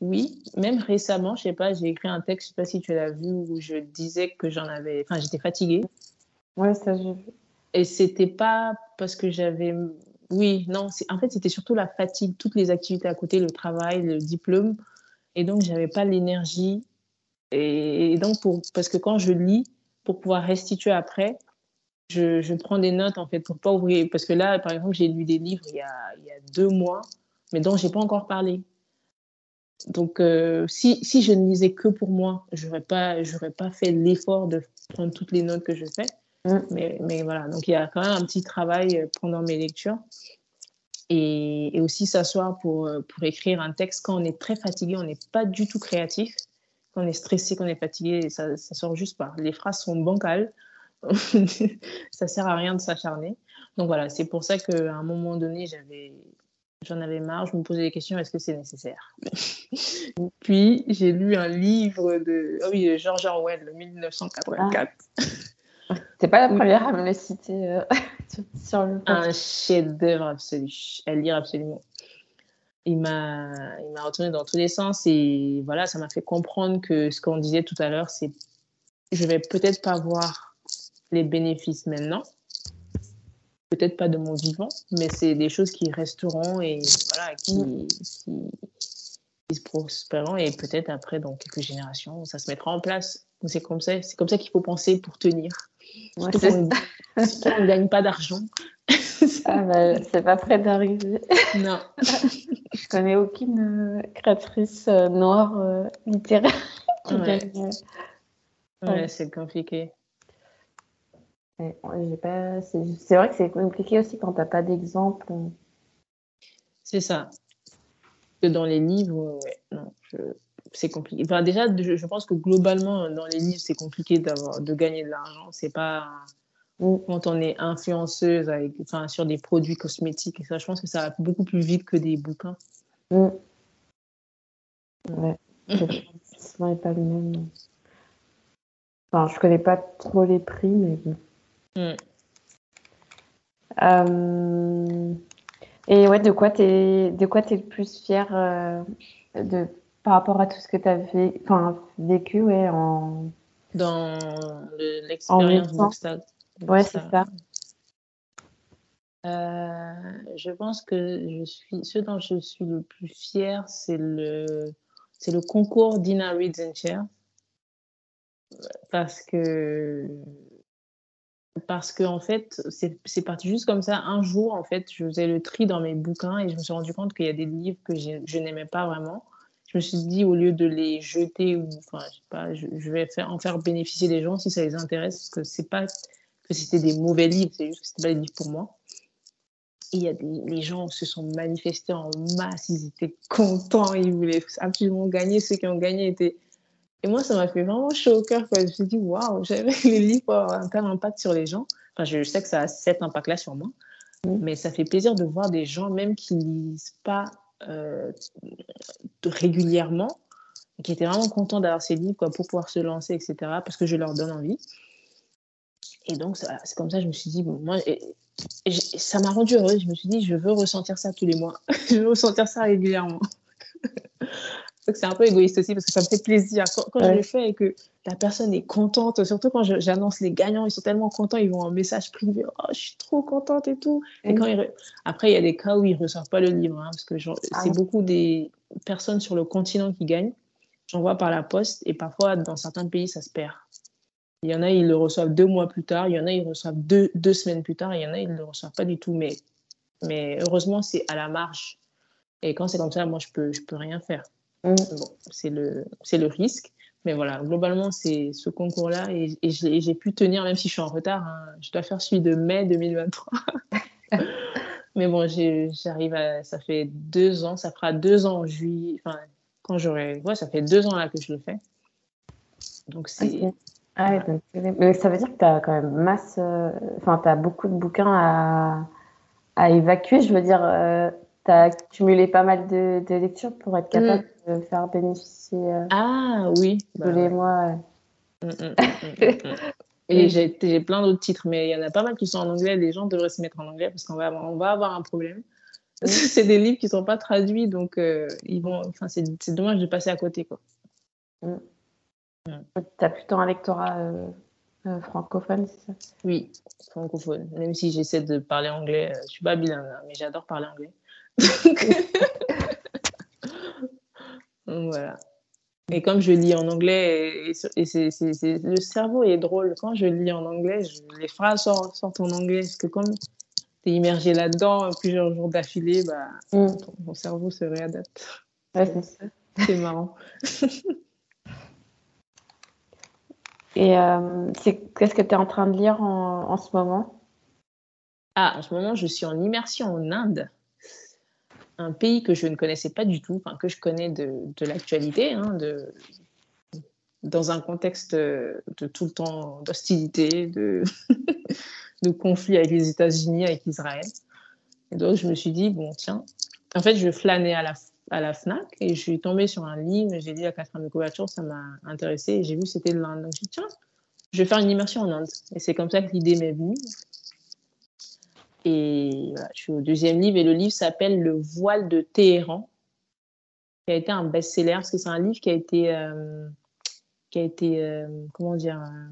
Oui, même récemment, je sais pas, j'ai écrit un texte, je sais pas si tu l'as vu, où je disais que j'en avais, enfin, j'étais fatiguée. Ouais, ça j'ai vu. Et c'était pas parce que j'avais. oui, non, en fait, c'était surtout la fatigue, toutes les activités à côté, le travail, le diplôme. Et donc, j'avais pas l'énergie. Et, donc, pour, parce que quand je lis, pour pouvoir restituer après, je, je, prends des notes, en fait, pour pas ouvrir. Parce que là, par exemple, j'ai lu des livres il y a, il y a deux mois, mais dont j'ai pas encore parlé. Donc, euh, si, si je ne lisais que pour moi, je n'aurais pas, pas fait l'effort de prendre toutes les notes que je fais. Mm. Mais, mais, voilà, donc il y a quand même un petit travail euh, pendant mes lectures. Et, et aussi s'asseoir pour, euh, pour écrire un texte quand on est très fatigué, on n'est pas du tout créatif. Quand on est stressé, quand on est fatigué, ça ne sort juste pas. Les phrases sont bancales. [LAUGHS] ça sert à rien de s'acharner. Donc voilà, c'est pour ça qu'à un moment donné, j'avais J'en avais marre, je me posais des questions, est-ce que c'est nécessaire? [LAUGHS] Puis j'ai lu un livre de oh oui, George Orwell, 1984. Ah. [LAUGHS] T'es pas la première à me le citer euh, [LAUGHS] sur le Un chef-d'œuvre absolu, à lire absolument. Il m'a, il m'a retourné dans tous les sens et voilà, ça m'a fait comprendre que ce qu'on disait tout à l'heure, c'est je vais peut-être pas voir les bénéfices maintenant, peut-être pas de mon vivant, mais c'est des choses qui resteront et voilà, qui, mm. qui, se prospéreront et peut-être après, dans quelques générations, ça se mettra en place. C'est comme ça, c'est comme ça qu'il faut penser pour tenir. Ouais, on ne gagne pas d'argent. [LAUGHS] ah bah, c'est pas prêt d'arriver. Non. [LAUGHS] Je connais aucune euh, créatrice euh, noire euh, littéraire [LAUGHS] qui gagne. Ouais, c'est compliqué. C'est vrai que c'est compliqué aussi quand tu n'as pas d'exemple. C'est ça. Que dans les livres, non, c'est compliqué. Enfin, déjà, je, pense que globalement, dans les livres, c'est compliqué de gagner de l'argent. C'est pas mm. quand on est influenceuse avec, enfin, sur des produits cosmétiques et ça. Je pense que ça va beaucoup plus vite que des bouquins. Mm. Ouais. [LAUGHS] n'est pas le même. Enfin, je connais pas trop les prix, mais bon. Mm. Euh, et ouais, de quoi tu es, de quoi le plus fier euh, de, par rapport à tout ce que tu as enfin, vécu ouais, en... dans l'expérience Bookstag. Ouais, c'est ça. Euh, je pense que je suis, ce dont je suis le plus fier, c'est le, c'est le concours Dina Reads and Chair. Parce que parce que en fait, c'est parti juste comme ça. Un jour, en fait, je faisais le tri dans mes bouquins et je me suis rendu compte qu'il y a des livres que je n'aimais pas vraiment. Je me suis dit, au lieu de les jeter ou, enfin, je sais pas, je, vais faire, en faire bénéficier les gens si ça les intéresse, parce que c'est pas que c'était des mauvais livres, c'est juste que c'était pas des livres pour moi. Et il y a des, les gens se sont manifestés en masse, ils étaient contents, ils voulaient absolument gagner. Ceux qui ont gagné étaient et moi, ça m'a fait vraiment chaud au cœur. Je me suis dit, waouh, j'avais [LAUGHS] les livres un tel impact sur les gens. Enfin, je sais que ça a cet impact-là sur moi. Mm. Mais ça fait plaisir de voir des gens, même qui lisent pas euh, régulièrement, qui étaient vraiment contents d'avoir ces livres pour pouvoir se lancer, etc. Parce que je leur donne envie. Et donc, c'est comme ça je me suis dit, moi, ça m'a rendu heureuse. Je me suis dit, je veux ressentir ça tous les mois. [LAUGHS] je veux ressentir ça régulièrement [LAUGHS] c'est un peu égoïste aussi parce que ça me fait plaisir. Quand, je le fais et que la personne est contente, surtout quand j'annonce les gagnants, ils sont tellement contents, ils vont en message privé, oh, je suis trop contente et tout. Et quand Après, il y a des cas où ils ne reçoivent pas le livre, hein, parce que ah c'est beaucoup des personnes sur le continent qui gagnent. J'envoie par la poste et parfois, dans certains pays, ça se perd. Il y en a, ils le reçoivent deux mois plus tard, il y en a, ils le reçoivent deux, deux semaines plus tard, il y en a, ils ne le reçoivent pas du tout. Mais, mais heureusement, c'est à la marge. Et quand c'est comme ça, moi, je ne peux, je peux rien faire. C'est le, le risque. Mais voilà, globalement, c'est ce concours-là et, j'ai pu tenir, même si je suis en retard. Hein. je dois faire celui de mai 2023. [LAUGHS] Mais bon, j'arrive à. Ça fait deux ans, ça fera deux ans en juillet. Enfin, quand j'aurai. Ouais, ça fait deux ans là que je le fais. Donc, c'est. Ah mais ça veut dire que tu as quand même masse. Euh, enfin, tu as beaucoup de bouquins à, à évacuer. Je veux dire, euh, tu as accumulé pas mal de, de, lectures pour être capable mm. de faire bénéficier euh, ah, oui. tous bah les mois. Mm, mm, [LAUGHS] Et j'ai plein d'autres titres, mais il y en a pas mal qui sont en anglais. Les gens devraient se mettre en anglais parce qu'on va, on va avoir un problème. [LAUGHS] c'est des livres qui ne sont pas traduits, donc euh, ils vont, enfin, c'est dommage de passer à côté. Quoi. Tu as plutôt un lectorat euh, francophone, c'est ça? Oui, francophone. Même si j'essaie de parler anglais, je suis pas bilingue, hein, mais j'adore parler anglais. [LAUGHS] voilà. Et comme je lis en anglais, et, le cerveau est drôle. Quand je lis en anglais, les phrases sortent, en anglais. Parce que comme tu es immergé là-dedans plusieurs jours d'affilée, bah, mm. ton, cerveau se réadapte. c'est marrant. [LAUGHS] et euh, qu'est-ce que tu es en train de lire en, en ce moment? Ah, en ce moment, je suis en immersion en Inde un pays que je ne connaissais pas du tout, que je connais de, de l'actualité, hein, de, dans un contexte de tout le temps d'hostilité, de, [LAUGHS] de conflit avec les États-Unis, avec Israël. Et donc, je me suis dit, bon, tiens, en fait, je flânais à la, à la FNAC et je suis tombée sur un livre, j'ai dit à Catherine de couverture, ça m'a intéressé et j'ai vu c'était l'Inde. Donc, je dit, tiens, je vais faire une immersion en Inde. Et c'est comme ça que l'idée m'est venue. Et je suis au deuxième livre et le livre s'appelle Le voile de Téhéran, qui a été un best-seller parce que c'est un livre qui a été, euh, qui a été euh, comment dire, euh,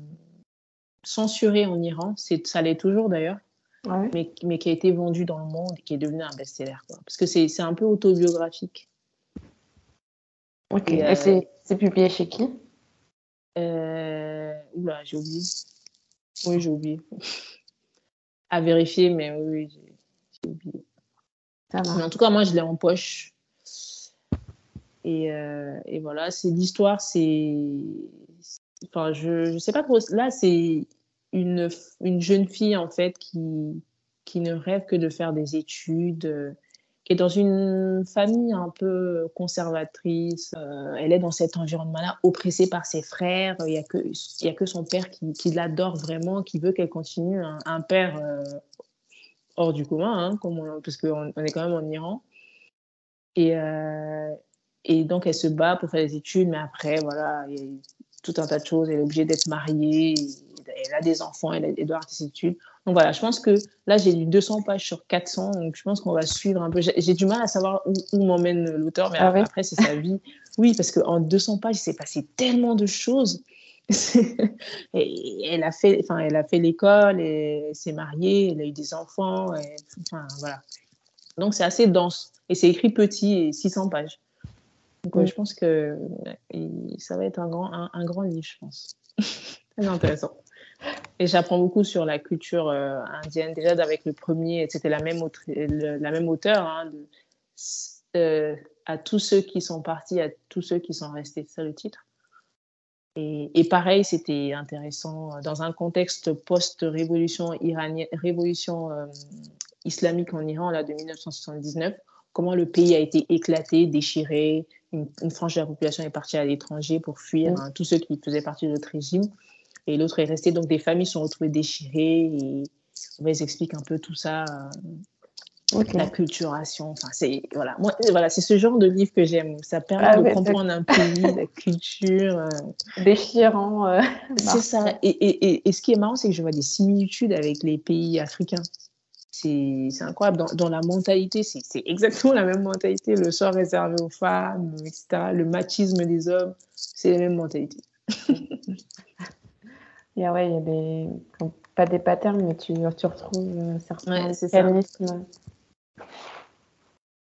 censuré en Iran. Ça l'est toujours d'ailleurs. Mais, mais, qui a été vendu dans le monde et qui est devenu un best-seller. Parce que c'est un peu autobiographique. Ok. Et, c'est publié chez qui? Oula, j'ai oublié. Oui, j'ai oublié à vérifier, mais oui, j'ai oublié. Mais en tout cas, moi, je l'ai en poche. Et, euh, et voilà, c'est l'histoire, c'est. Enfin, je ne sais pas trop. Là, c'est une, une jeune fille, en fait, qui, qui ne rêve que de faire des études, est dans une famille un peu conservatrice. Euh, elle est dans cet environnement-là, oppressée par ses frères. Il n'y a, que, a que son père qui, qui l'adore vraiment, qui veut qu'elle continue. Un, père euh, hors du commun, hein, parce qu'on on est quand même en Iran. Et, euh, et donc, elle se bat pour faire des études, mais après, voilà, il y a tout un tas de choses. Elle est obligée d'être mariée, elle a des enfants, elle, doit avoir des études. Donc voilà, je pense que là, j'ai lu 200 pages sur 400, donc je pense qu'on va suivre un peu. J'ai du mal à savoir où, m'emmène l'auteur, mais ah après, c'est sa vie. Oui, parce qu'en 200 pages, il s'est passé tellement de choses. [LAUGHS] et elle a fait, enfin, elle a fait l'école, et s'est mariée, elle a eu des enfants, et, enfin voilà. Donc c'est assez dense et c'est écrit petit et 600 pages. Donc je pense que ça va être un grand, un grand livre, je pense. [LAUGHS] Très intéressant. Et j'apprends beaucoup sur la culture euh, indienne. Déjà, avec le premier, c'était la même, la même auteur, hein, euh, à tous ceux qui sont partis, à tous ceux qui sont restés. C'est ça le titre. Et, et pareil, c'était intéressant euh, dans un contexte post-révolution iranienne, révolution islamique en Iran, là, de 1979, comment le pays a été éclaté, déchiré. Une, frange de la population est partie à l'étranger pour fuir hein, tous ceux qui faisaient partie de notre régime et l'autre est resté. Donc, des familles sont retrouvées déchirées et on va expliquer un peu tout ça. Euh, la culturation, enfin c'est voilà, moi voilà, c'est ce genre de livre que j'aime. Ça permet ah de comprendre un pays, la [LAUGHS] culture. Euh. Déchirant. Euh, c'est ça. Et, et, et, ce qui est marrant, c'est que je vois des similitudes avec les pays africains. C'est incroyable. Dans, dans, la mentalité, c'est exactement la même mentalité. Le sort réservé aux femmes, etc. Le machisme des hommes, c'est la même mentalité. [LAUGHS] Et ouais, il y a des. Pas des patterns, mais tu, tu retrouves euh, certains mécanismes.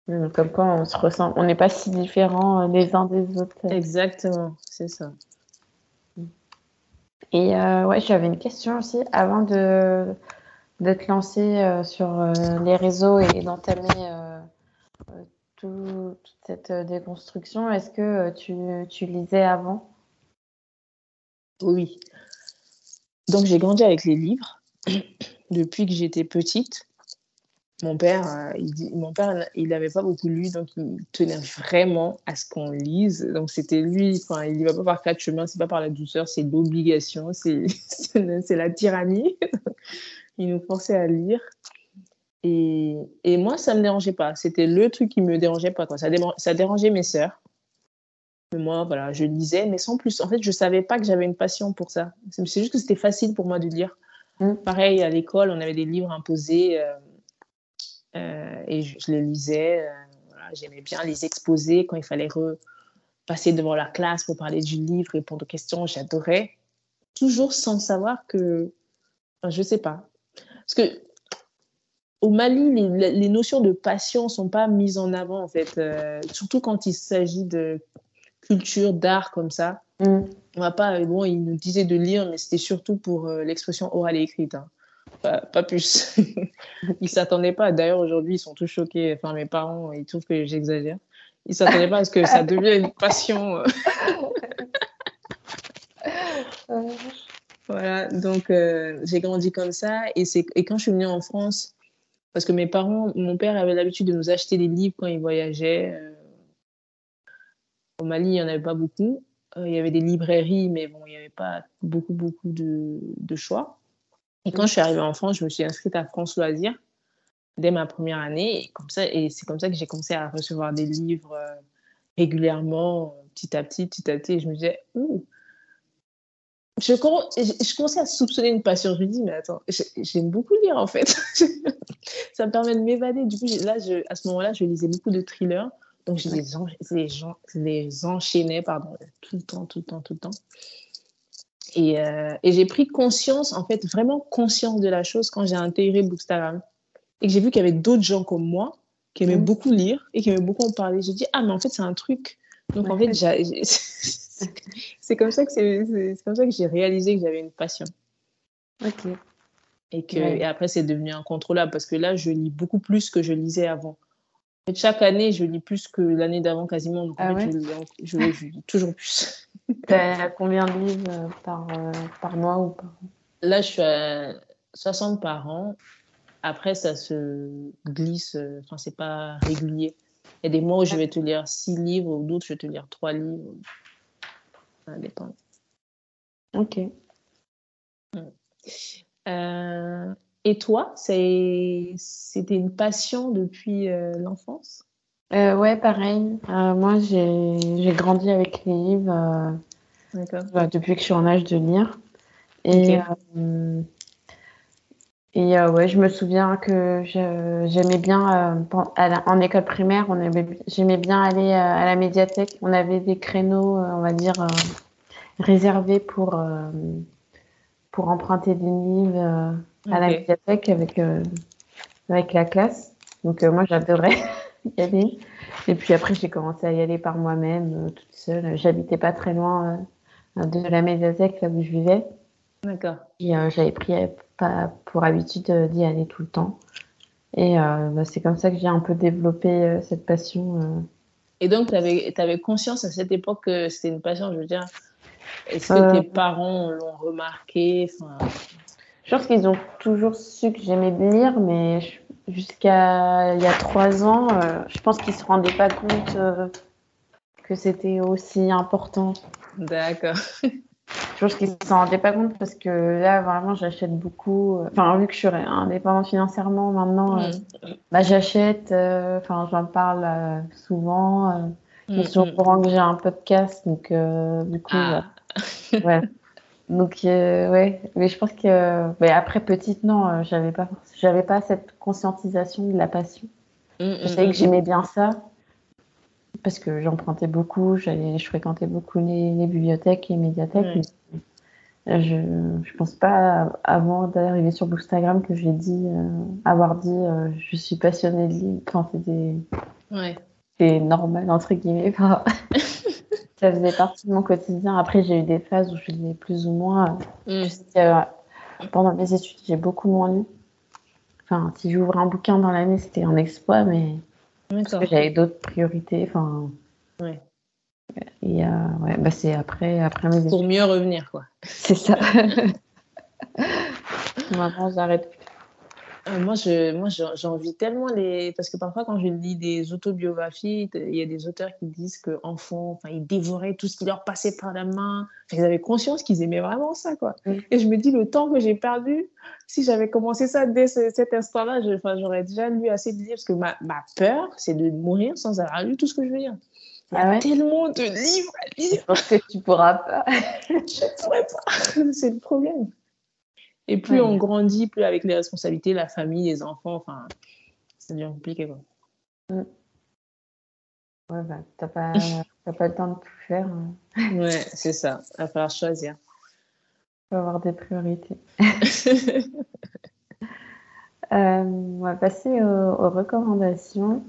Comme quoi on se ressent, on n'est pas si différents euh, les uns des autres. Exactement, c'est ça. Et euh, ouais, j'avais une question aussi avant de, de te lancer sur les réseaux et d'entamer toute cette déconstruction. Est-ce que tu, tu lisais avant? Oui. Donc j'ai grandi avec les livres [CLEARS THROAT] depuis que j'étais petite. Mon père, euh, il, mon père, il n'avait pas beaucoup lu, donc il tenait vraiment à ce qu'on lise. Donc c'était lui, il ne va pas par quatre chemins, c'est pas par la douceur, c'est l'obligation, c'est [LAUGHS] la tyrannie. [LAUGHS] il nous forçait à lire. Et, et, moi, ça ne me dérangeait pas. C'était le truc qui me dérangeait pas. Quoi. Ça, ça dérangeait mes sœurs moi, voilà, je lisais, mais sans plus. En fait, je savais pas que j'avais une passion pour ça. C'est juste que c'était facile pour moi de lire. Mm. Pareil, à l'école, on avait des livres imposés euh, euh, et je, les lisais. Euh, j'aimais bien les exposer quand il fallait passer devant la classe pour parler du livre, répondre aux questions. J'adorais. toujours sans savoir que. Enfin, je sais pas. Parce que au Mali, les, les notions de passion sont pas mises en avant, en fait. Surtout quand il s'agit de culture, d'art comme ça. Mm. On va pas. Bon, il nous disait de lire, mais c'était surtout pour euh, l'expression orale et écrite. Hein. Pas, pas, plus. [LAUGHS] ils s'attendaient pas. D'ailleurs, aujourd'hui, ils sont tous choqués. Enfin, mes parents, ils trouvent que j'exagère. Ils s'attendaient pas à ce que ça devienne une passion. [LAUGHS] voilà, donc euh, j'ai grandi comme ça. Et, et quand je suis venue en France, parce que mes parents, mon père avait l'habitude de nous acheter des livres quand il voyageait. Euh, au Mali, il n'y en avait pas beaucoup. Euh, il y avait des librairies, mais bon, il n'y avait pas beaucoup, beaucoup de, choix. Et quand je suis arrivée en France, je me suis inscrite à France Loisirs dès ma première année. Et, c'est comme ça que j'ai commencé à recevoir des livres euh, régulièrement, petit à petit, petit à petit. Et je me disais, ouh, je, je, commençais à soupçonner une passion. Je me dis, mais attends, j'aime beaucoup lire en fait. [LAUGHS] ça me permet de m'évader. Du coup, là, je, à ce moment-là, je lisais beaucoup de thrillers. Donc, je les, les, les enchaînais pardon, tout le temps, tout le temps, tout le temps. Et, euh, et j'ai pris conscience, en fait, vraiment conscience de la chose quand j'ai intégré Bookstagram et que j'ai vu qu'il y avait d'autres gens comme moi qui aimaient beaucoup lire et qui aimaient beaucoup en parler. J'ai dit, ah, mais en fait, c'est un truc. Donc, en fait, [LAUGHS] c'est comme ça que c'est comme ça que j'ai réalisé que j'avais une passion. Ok. Et, que, et après, c'est devenu incontrôlable parce que là, je lis beaucoup plus que je lisais avant. Et chaque année, je lis plus que l'année d'avant quasiment. Donc, en ah fait, je, lis, toujours plus. [LAUGHS] Combien de livres euh, par, euh, par mois ou par Là, je suis à 60 par an. Après, ça se glisse, euh, enfin, c'est pas régulier. Il y a des mois où je vais te lire six livres, ou d'autres, je vais te lire trois livres. Ça dépend. Ok. Euh, et toi, c'était une passion depuis euh, l'enfance? Euh, Ouais, pareil. moi, j'ai grandi avec les livres depuis que je suis en âge de lire. Et et euh, ouais, je me souviens que j'aimais bien, euh, en école primaire, j'aimais bien aller euh, à la médiathèque. On avait des créneaux, on va dire, réservés pour, pour emprunter des livres à la médiathèque avec, avec la classe. Donc moi, j'adorais [LAUGHS] y aller. Et puis après, j'ai commencé à y aller par moi-même, toute seule. J'habitais pas très loin de la médiathèque, là où je vivais. D'accord. J'avais pris pas pour habitude euh, d'y aller tout le temps. Et euh, bah, c'est comme ça que j'ai un peu développé euh, cette passion. Et donc, tu avais, avais, conscience à cette époque que c'était une passion, je veux dire. Est-ce que tes parents l'ont remarqué? Je pense qu'ils ont toujours su que j'aimais lire, mais jusqu'à il y a trois ans, je pense qu'ils ne se rendaient pas compte que c'était aussi important. D'accord. [LAUGHS] Je pense qu'ils ne s'en rendaient pas compte parce que là, vraiment, j'achète beaucoup. Euh, enfin, vu que je suis indépendante financièrement maintenant, euh, mm. bah, j'achète. Euh, enfin, j'en parle souvent. je suis au mm, mm. courant que j'ai un podcast, donc du coup, ah. ouais. [LAUGHS] Donc, ouais. Mais je pense que. Mais après, petite, non, j'avais pas, j'avais pas cette conscientisation de la passion. je savais que j'aimais bien ça parce que j'empruntais beaucoup, j'allais, je fréquentais beaucoup les, bibliothèques et les médiathèques. Je ne pense pas, avant d'arriver sur Bookstagram, que j'ai dit, euh, avoir dit euh, je suis passionnée de livres. Enfin, c'était ouais. normal, entre guillemets. [LAUGHS] [LAUGHS] ça faisait partie de mon quotidien. Après, j'ai eu des phases où je lisais plus ou moins. Mm. pendant mes études, j'ai beaucoup moins lu. Enfin, si j'ouvre un bouquin dans l'année, c'était un exploit, mais parce que j'avais d'autres priorités. Enfin, ouais. Et euh, ouais, bah c'est après, après mes Pour mieux revenir, quoi. C'est ça. [LAUGHS] Maintenant, j'arrête. Euh, moi, je, moi, j'envie tellement les. Parce que parfois, quand je lis des autobiographies, il y a des auteurs qui disent qu'enfant, enfin, ils dévoraient tout ce qui leur passait par la main. ils avaient conscience qu'ils aimaient vraiment ça, quoi. Et je me dis, le temps que j'ai perdu, si j'avais commencé ça dès cet instant-là, j'aurais déjà lu assez de livres. Parce que ma, ma peur, c'est de mourir sans avoir lu tout ce que je veux lire. Il y a ah tellement de livres à lire. Que tu pourras pas. je ne pourrais pas. [LAUGHS] C'est le problème. Et plus on grandit, plus avec les responsabilités, la famille, les enfants, enfin, c'est bien compliqué. Quoi. Ouais, bah, t'as pas, [LAUGHS] pas le temps de tout faire. Hein. ouais, c'est ça. Il va falloir choisir. faut avoir des priorités. [LAUGHS] on va passer aux, recommandations.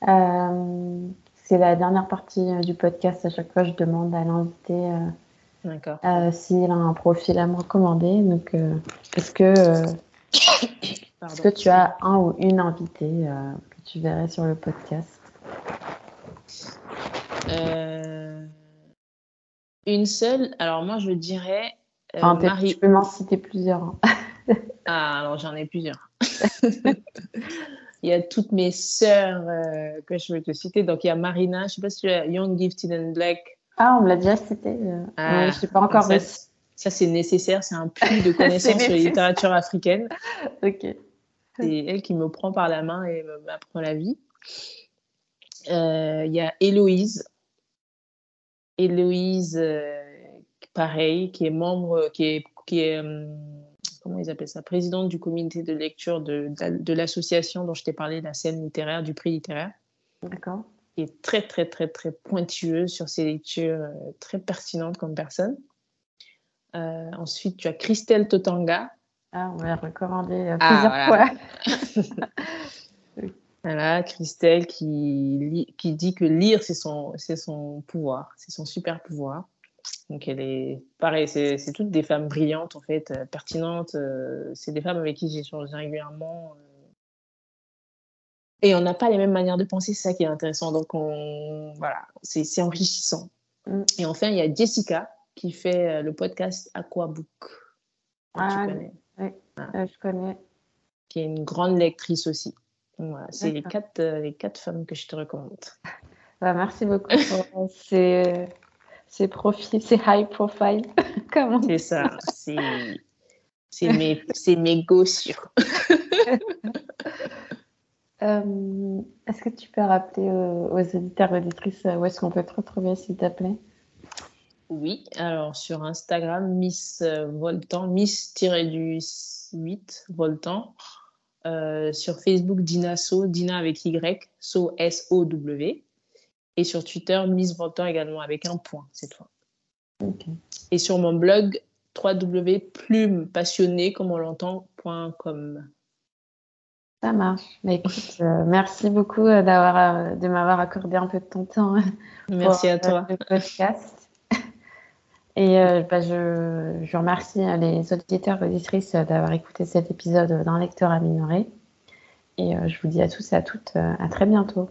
c'est la dernière partie du podcast. À chaque fois, je demande à l'invité euh, s'il a un profil à me recommander. Donc, est-ce que, [COUGHS] est-ce que tu as un ou une invitée que tu verrais sur le podcast? Euh, une seule? Alors moi, je dirais. Euh, Marie... Tu peux m'en citer plusieurs. Hein. [LAUGHS] ah, alors j'en ai plusieurs. [LAUGHS] il y a toutes mes sœurs euh, que je veux te citer. Donc il y a Marina, je ne sais pas si tu as Young, Gifted and Black. Ah, on me l'a déjà cité. Ah, je ne sais pas encore. Ça, ça c'est nécessaire, c'est un puits de [LAUGHS] connaissances sur la littérature africaine. ok. C'est elle qui me prend par la main et m'apprend la vie. Il y a Héloïse. Héloïse, euh, pareil, qui est membre, qui est, qui est euh, comment ils appellent ça, présidente du comité de lecture de, de, l'association dont je t'ai parlé, la scène littéraire, du prix littéraire. D'accord. Qui est très, très, très, très pointueuse sur ses lectures, euh, très pertinente comme personne. ensuite, tu as Christelle Totanga. Ah, on l'a recommandé ah, plusieurs fois. [LAUGHS] Voilà, Christelle qui, qui dit que lire, c'est son, son pouvoir, c'est son super pouvoir. Donc, elle est pareil, c'est, toutes des femmes brillantes, en fait, euh, pertinentes. Euh, c'est des femmes avec qui j'échange régulièrement. Euh. et on n'a pas les mêmes manières de penser, c'est ça qui est intéressant. Donc, on, voilà, c'est, enrichissant. Mm. Et enfin, il y a Jessica qui fait le podcast Aquabook. Ah, tu connais. Oui, je connais. Qui est une grande lectrice aussi. Voilà, c'est les quatre, euh, les quatre femmes que je te recommande. [LAUGHS] Bah, merci beaucoup pour ces, ces profils, ces high profile. [LAUGHS] C'est ça, c'est, mes, mes. [LAUGHS] euh, est-ce que tu peux rappeler aux, éditeurs et auditrices euh, où est-ce qu'on peut te retrouver, s'il te plaît? Oui, alors sur Instagram, Miss euh, Voltan, Miss-8 Voltan. Euh, sur Facebook, Dina So, Dina avec Y, So, S-O-W. Et sur Twitter, Miss Ventant également avec un point cette fois. Et sur mon blog, www.plumepassionné, comme on l'entend.com. Ça marche. Mais écoute, euh, merci beaucoup euh, d'avoir, de m'avoir accordé un peu de ton temps. Merci à toi. Le podcast. [LAUGHS] Et euh, bah, je, je, remercie euh, les auditeurs et auditrices euh, d'avoir écouté cet épisode d'un lecteur à minorer. Et je vous dis à tous et à toutes à très bientôt.